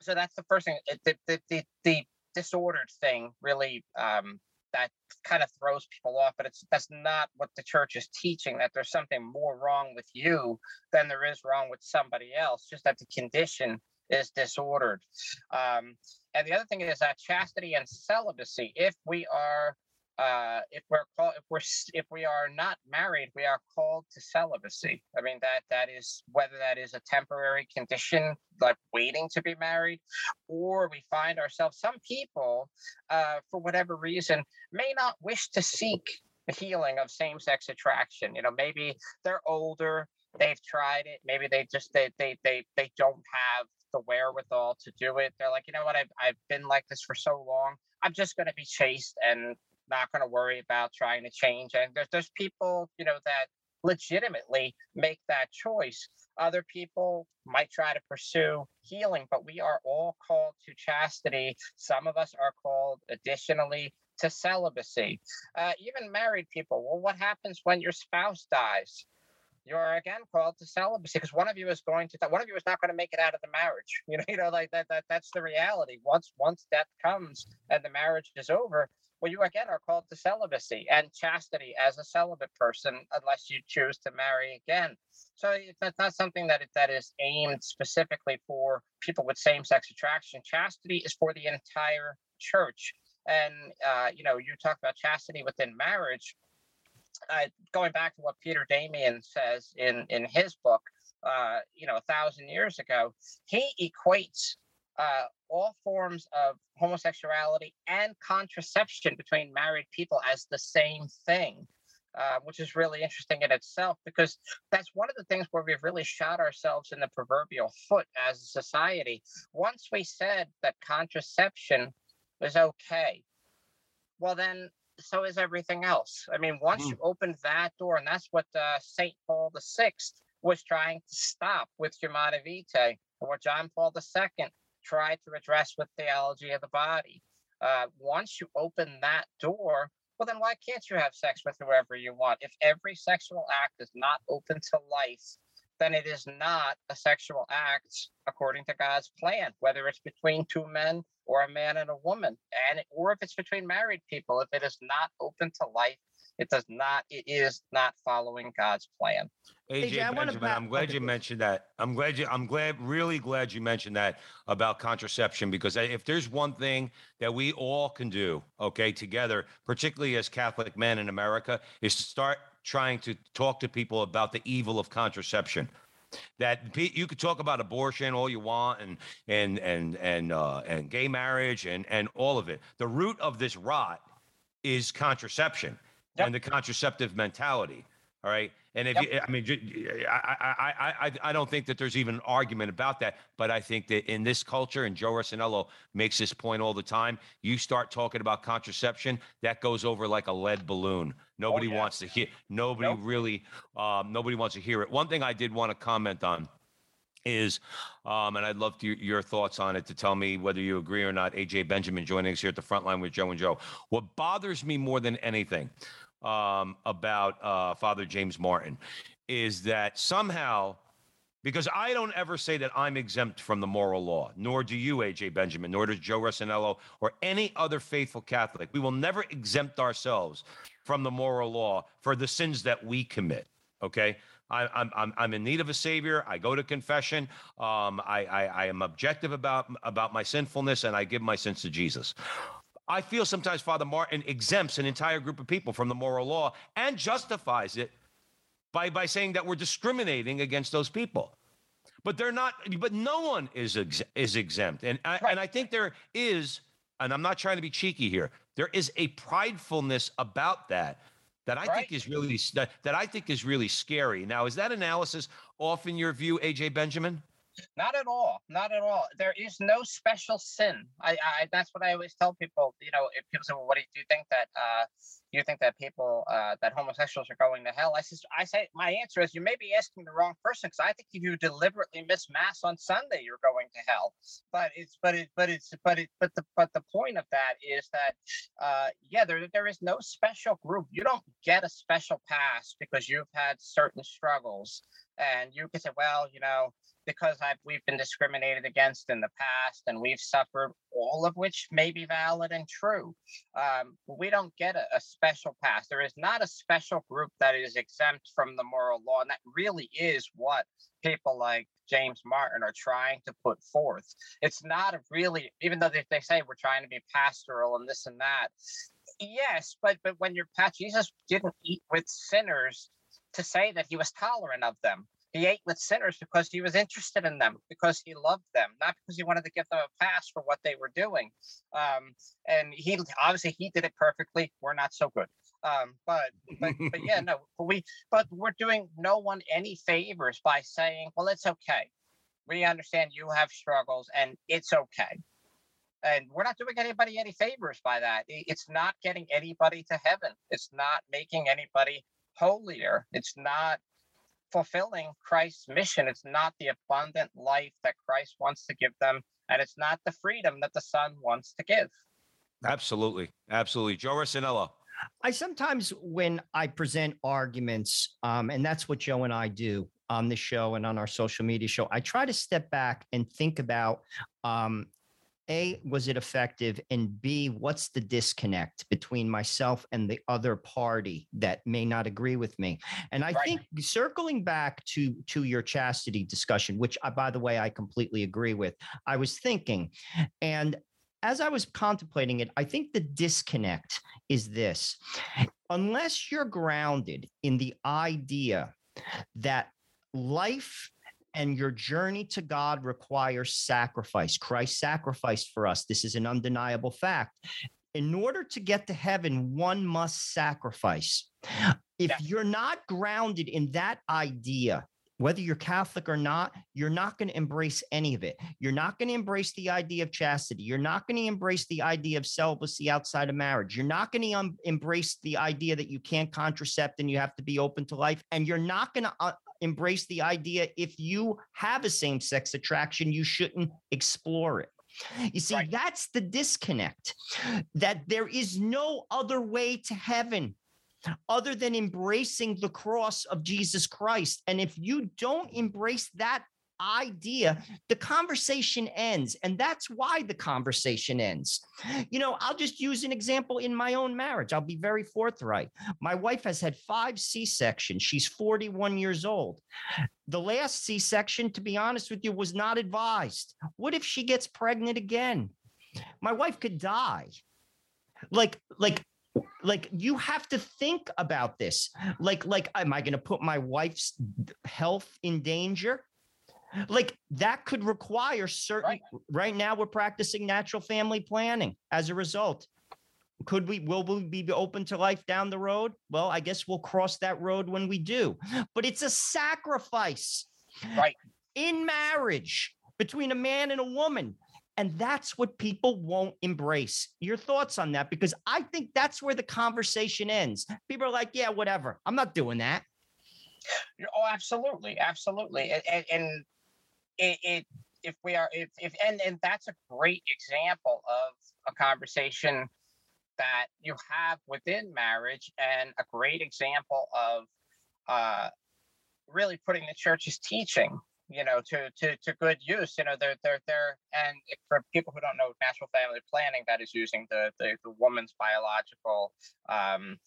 so that's the first thing. The the the, the disordered thing really um, that kind of throws people off, but it's that's not what the church is teaching. That there's something more wrong with you than there is wrong with somebody else. Just that the condition is disordered. Um, and the other thing is that chastity and celibacy. If we are uh, if we're called, if we're if we are not married, we are called to celibacy. I mean that that is whether that is a temporary condition, like waiting to be married, or we find ourselves. Some people, uh, for whatever reason, may not wish to seek the healing of same-sex attraction. You know, maybe they're older, they've tried it, maybe they just they they they they don't have the wherewithal to do it. They're like, you know what, I've I've been like this for so long. I'm just going to be chaste and not going to worry about trying to change. And there's there's people, you know, that legitimately make that choice. Other people might try to pursue healing, but we are all called to chastity. Some of us are called additionally to celibacy. Uh, even married people. Well, what happens when your spouse dies? You're again called to celibacy because one of you is going to one of you is not going to make it out of the marriage. You know, you know, like that. That that's the reality. Once once death comes and the marriage is over, well, you again are called to celibacy and chastity as a celibate person, unless you choose to marry again. So that's not something that that is aimed specifically for people with same-sex attraction. Chastity is for the entire church. And uh, you know, you talk about chastity within marriage. Uh, going back to what Peter Damian says in in his book, uh, you know, a thousand years ago, he equates uh, all forms of homosexuality and contraception between married people as the same thing. Uh, which is really interesting in itself because that's one of the things where we've really shot ourselves in the proverbial foot as a society. Once we said that contraception was okay, well, then so is everything else. I mean, once mm. you open that door, and that's what uh, St. Paul VI was trying to stop with Humanae Vitae, or John Paul II try to address with theology of the body. Uh, once you open that door, well, then why can't you have sex with whoever you want? If every sexual act is not open to life, then it is not a sexual act according to God's plan, whether it's between two men or a man and a woman, and or if it's between married people. If it is not open to life, it does not. It is not following God's plan. AJ, AJ, Benjamin, I'm glad you mentioned that. I'm glad you. I'm glad, really glad you mentioned that about contraception because if there's one thing that we all can do, okay, together, particularly as Catholic men in America, is to start trying to talk to people about the evil of contraception. That you could talk about abortion all you want and and and and uh, and gay marriage and and all of it. The root of this rot is contraception Yep. and the contraceptive mentality. All right. And if Yep. you, I mean, I, I, I, I, I don't think that there's even an argument about that. But I think that in this culture, and Joe Rossinello makes this point all the time, you start talking about contraception, that goes over like a lead balloon. Nobody yeah. wants to hear. Nobody Nope. really. Um, nobody wants to hear it. One thing I did want to comment on is, um, and I'd love to, your thoughts on it to tell me whether you agree or not. AJ Benjamin joining us here at the front line with Joe and Joe. What bothers me more than anything um, about uh, Father James Martin is that somehow, because I don't ever say that I'm exempt from the moral law, nor do you, AJ Benjamin, nor does Joe Rossinello or any other faithful Catholic. We will never exempt ourselves from the moral law for the sins that we commit. Okay. I, I'm, I'm, I'm in need of a savior. I go to confession. Um, I, I, I am objective about, about my sinfulness and I give my sins to Jesus. I feel sometimes Father Martin exempts an entire group of people from the moral law and justifies it by, by saying that we're discriminating against those people. But they're not, but no one is, ex, is exempt. And I, and I think there is, and I'm not trying to be cheeky here, there is a pridefulness about that that I Right. think is really that, that I think is really scary. Now, is that analysis off in your view, AJ Benjamin? Not at all. Not at all. There is no special sin. I, I that's what I always tell people. You know, if people say, "Well, what do you, do you think that? Uh, you think that people uh, that homosexuals are going to hell?" I says, I say, my answer is, you may be asking the wrong person because I think if you deliberately miss mass on Sunday, you're going to hell. But it's, but it, but it's, but it, but the, but the point of that is that, uh, yeah, there, there is no special group. You don't get a special pass because you've had certain struggles, and you can say, well, you know because I've, we've been discriminated against in the past and we've suffered, all of which may be valid and true. Um, we don't get a, a special pass. There is not a special group that is exempt from the moral law. And that really is what people like James Martin are trying to put forth. It's not a really, even though they, they say we're trying to be pastoral and this and that. Yes, but but when you're pat, Jesus didn't eat with sinners to say that he was tolerant of them. He ate with sinners because he was interested in them, because he loved them, not because he wanted to give them a pass for what they were doing. Um, and he obviously he did it perfectly. We're not so good. Um, but but but yeah, no, but we but we're doing no one any favors by saying, well, it's okay. We understand you have struggles, and it's okay. And we're not doing anybody any favors by that. It's not getting anybody to heaven. It's not making anybody holier. It's not fulfilling Christ's mission. It's not the abundant life that Christ wants to give them, and it's not the freedom that the Son wants to give. Absolutely. Absolutely. Joe Rossinello. I sometimes, when I present arguments, um, and that's what Joe and I do on the show and on our social media show, I try to step back and think about um, A, was it effective? And B, what's the disconnect between myself and the other party that may not agree with me? And I Right. think circling back to to your chastity discussion, which I, by the way, I completely agree with, I was thinking, and as I was contemplating it, I think the disconnect is this unless you're grounded in the idea that life and your journey to God requires sacrifice. Christ sacrificed for us. This is an undeniable fact. In order to get to heaven, one must sacrifice. If you're not grounded in that idea, whether you're Catholic or not, you're not going to embrace any of it. You're not going to embrace the idea of chastity. You're not going to embrace the idea of celibacy outside of marriage. You're not going to um, embrace the idea that you can't contracept and you have to be open to life. And you're not going to uh, embrace the idea if you have a same sex attraction, you shouldn't explore it. You see, Right. that's the disconnect that there is no other way to heaven other than embracing the cross of Jesus Christ. And if you don't embrace that idea, the conversation ends. And that's why the conversation ends. You know, I'll just use an example in my own marriage. I'll be very forthright. My wife has had five C sections. She's 41 years old. The last C section, to be honest with you, was not advised. What if she gets pregnant again? My wife could die. Like, like, like you have to think about this like like am i going to put my wife's health in danger like that could require certain right. right now we're practicing natural family planning as a result could we will we be open to life down the road well i guess we'll cross that road when we do but it's a sacrifice right in marriage between a man and a woman and that's what people won't embrace. Your thoughts on that? Because I think that's where the conversation ends. People are like, yeah, whatever. I'm not doing that. Oh, absolutely. Absolutely. And, and it, it, if we are, if, if, and, and that's a great example of a conversation that you have within marriage and a great example of uh, really putting the church's teaching you know, to to to good use. You know, they're they're they're and for people who don't know natural family planning, that is using the the, the woman's biological um,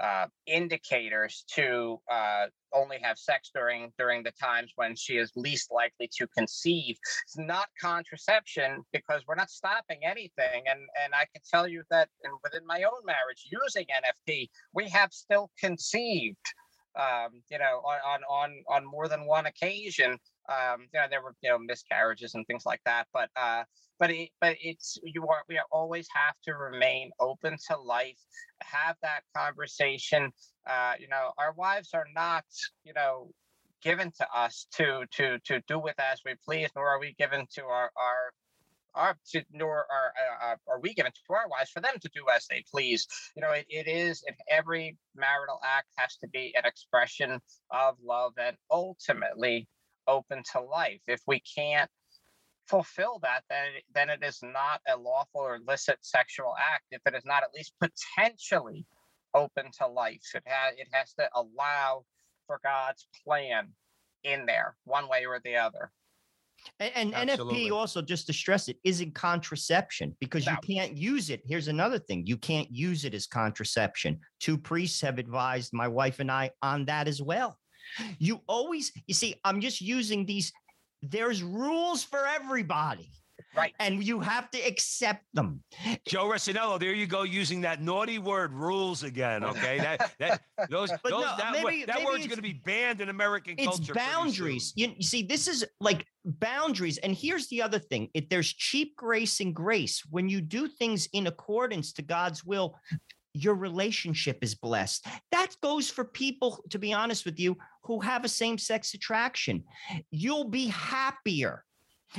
uh, indicators to uh, only have sex during during the times when she is least likely to conceive. It's not contraception because we're not stopping anything. And and I can tell you that within my own marriage, using NFP, we have still conceived um, you know, on, on on on more than one occasion um, you know, there were you know miscarriages and things like that. But uh, but it, but it's you are we always have to remain open to life, have that conversation. Uh, you know, our wives are not you know given to us to to to do with as we please, nor are we given to our our our to, nor are uh, uh, are we given to our wives for them to do as they please. You know, it, it is if every marital act has to be an expression of love and ultimately open to life. If we can't fulfill that, then it, then it is not a lawful or illicit sexual act. If it is not at least potentially open to life, it has it has to allow for God's plan in there, one way or the other. And, and NFP also, just to stress it, isn't contraception because no. you can't use it. Here's another thing you can't use it as contraception. Two priests have advised my wife and I on that as well. You always, you see, I'm just using these. There's rules for everybody. Right. And you have to accept them. Joe Resinello, there you go, using that naughty word rules again. Okay. That that those, those no, that, maybe, that maybe word's gonna be banned in American it's culture. It's boundaries. You, you, see, this is like boundaries. And here's the other thing: if there's cheap grace and grace, when you do things in accordance to God's will, your relationship is blessed. That goes for people, to be honest with you, who have a same sex attraction. You'll be happier.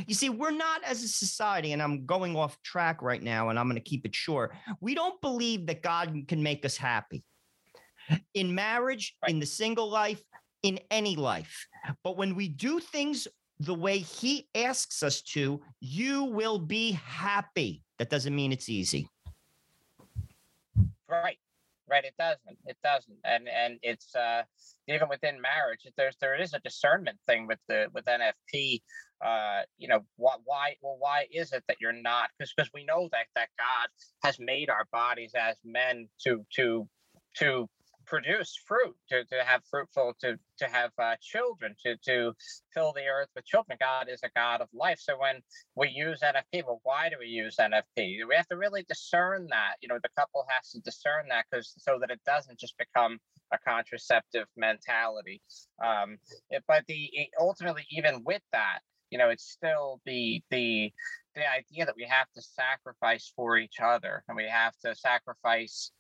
You see, we're not as a society, and I'm going off track right now, and I'm going to keep it short. We don't believe that God can make us happy in marriage, right. in the single life, in any life. But when we do things the way He asks us to, you will be happy. That doesn't mean it's easy. Right. Right. It doesn't. It doesn't. And and it's uh even within marriage, there's there is a discernment thing with the with NFP. Uh, you know, what why well why is it that you're not? Because because we know that that God has made our bodies as men to to to produce fruit, to, to have fruitful, to to have uh, children, to to fill the earth with children. God is a God of life. So when we use NFP, well, why do we use NFP? We have to really discern that. You know, the couple has to discern that because so that it doesn't just become a contraceptive mentality. Um, it, but the ultimately, even with that, you know, it's still the the the idea that we have to sacrifice for each other and we have to sacrifice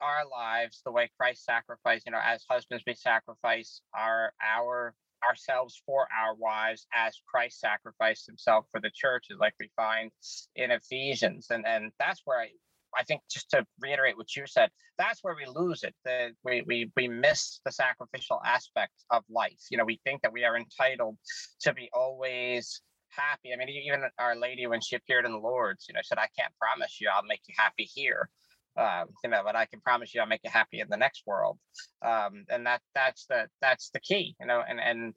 our lives the way Christ sacrificed, you know, as husbands we sacrifice our our ourselves for our wives as Christ sacrificed himself for the churches, like we find in Ephesians. And and that's where I I think just to reiterate what you said, that's where we lose it. The, we, we, we miss the sacrificial aspect of life. You know, we think that we are entitled to be always happy. I mean, even Our Lady, when she appeared in the Lourdes, you know, said, I can't promise you I'll make you happy here Um, you know, but I can promise you, I'll make you happy in the next world. Um, and that that's the that's the key. You know, and and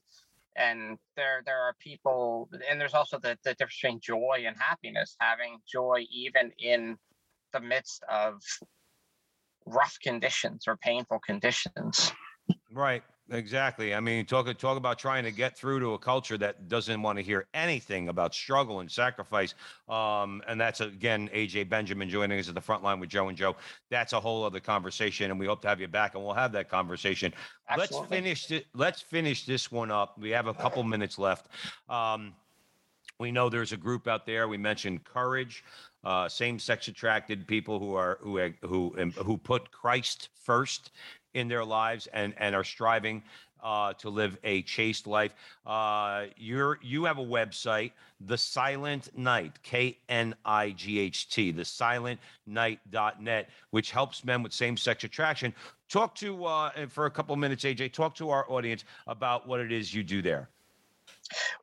and there there are people, and there's also the the difference between joy and happiness. Having joy even in the midst of rough conditions or painful conditions. Right. Exactly. I mean, talk talk about trying to get through to a culture that doesn't want to hear anything about struggle and sacrifice. Um, and that's again AJ Benjamin joining us at the front line with Joe and Joe. That's a whole other conversation, and we hope to have you back, and we'll have that conversation. Absolutely. Let's finish it. Let's finish this one up. We have a couple minutes left. Um, we know there's a group out there. We mentioned courage, uh, same-sex attracted people who are who who who put Christ first in their lives and and are striving uh, to live a chaste life. Uh, you're you have a website, The Silent Knight, K N I G H T, the silent night.net, which helps men with same sex attraction. Talk to uh, for a couple minutes, AJ. Talk to our audience about what it is you do there.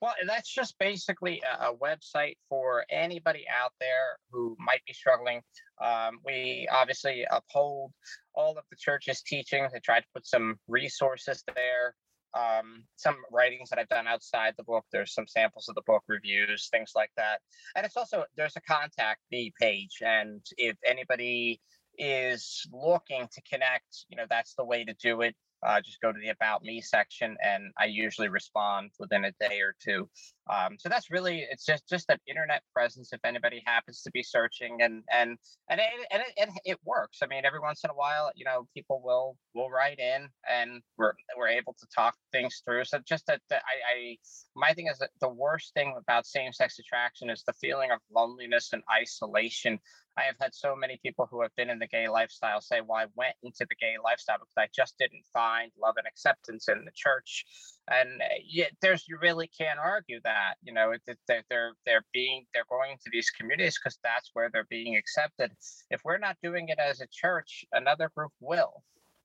Well, that's just basically a, website for anybody out there who might be struggling. Um, we obviously uphold all of the church's teachings. I tried to put some resources there. Um, some writings that I've done outside the book. There's some samples of the book, reviews, things like that. And it's also there's a contact me page, and if anybody is looking to connect, you know, that's the way to do it uh, just go to the about me section and i usually respond within a day or two um, so that's really it's just just an internet presence if anybody happens to be searching and and and it, and it, it, it works. I mean every once in a while you know people will will write in and we're we're able to talk things through. So just that, that I, I my thing is that the worst thing about same-sex attraction is the feeling of loneliness and isolation. I have had so many people who have been in the gay lifestyle say, "Well, I went into the gay lifestyle because I just didn't find love and acceptance in the church." And yeah, there's you really can't argue that. You know, they're they're they're being they're going to these communities because that's where they're being accepted. If we're not doing it as a church, another group will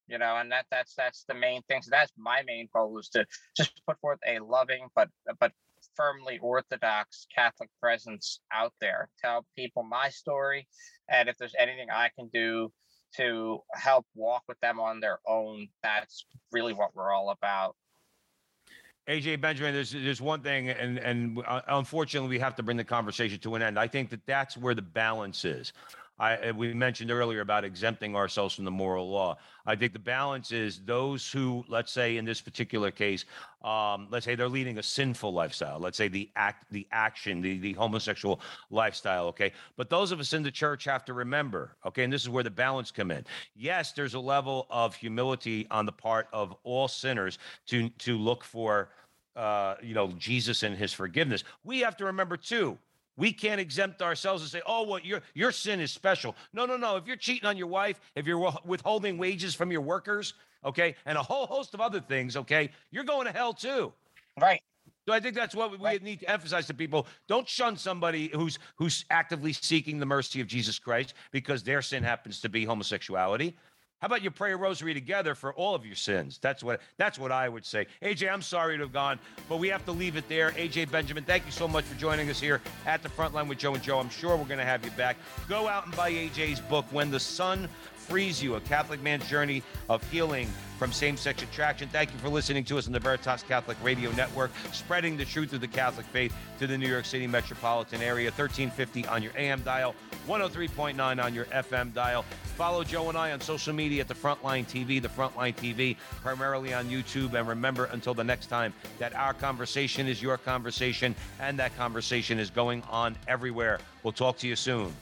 you know and that that's that's the main thing so that's my main goal is to just put forth a loving but but firmly Orthodox Catholic presence out there. Tell people my story, and if there's anything I can do to help walk with them on their own, that's really what we're all about. AJ Benjamin, there's there's one thing, and and uh, unfortunately we have to bring the conversation to an end. I think that that's where the balance is. I, we mentioned earlier about exempting ourselves from the moral law. I think the balance is those who, let's say, in this particular case, um, let's say they're leading a sinful lifestyle. Let's say the act, the action, the the homosexual lifestyle. Okay, but those of us in the church have to remember. Okay, and this is where the balance come in. Yes, there's a level of humility on the part of all sinners to to look for, uh, you know, Jesus and His forgiveness. We have to remember too we can't exempt ourselves and say, "Oh, well, your your sin is special." No, no, no. If you're cheating on your wife, if you're withholding wages from your workers, okay, and a whole host of other things, okay, you're going to hell too. Right. So I think that's what we right. need to emphasize to people. Don't shun somebody who's who's actively seeking the mercy of Jesus Christ because their sin happens to be homosexuality. How about you pray a rosary together for all of your sins? That's what that's what I would say. AJ, I'm sorry to have gone, but we have to leave it there. AJ Benjamin, thank you so much for joining us here at the front line with Joe and Joe. I'm sure we're going to have you back. Go out and buy AJ's book, When the Son Frees You, a Catholic man's journey of healing from same sex attraction. Thank you for listening to us on the Veritas Catholic Radio Network, spreading the truth of the Catholic faith to the New York City metropolitan area. 1350 on your AM dial, 103.9 on your FM dial. Follow Joe and I on social media at the Frontline TV, the Frontline TV, primarily on YouTube. And remember, until the next time, that our conversation is your conversation, and that conversation is going on everywhere. We'll talk to you soon.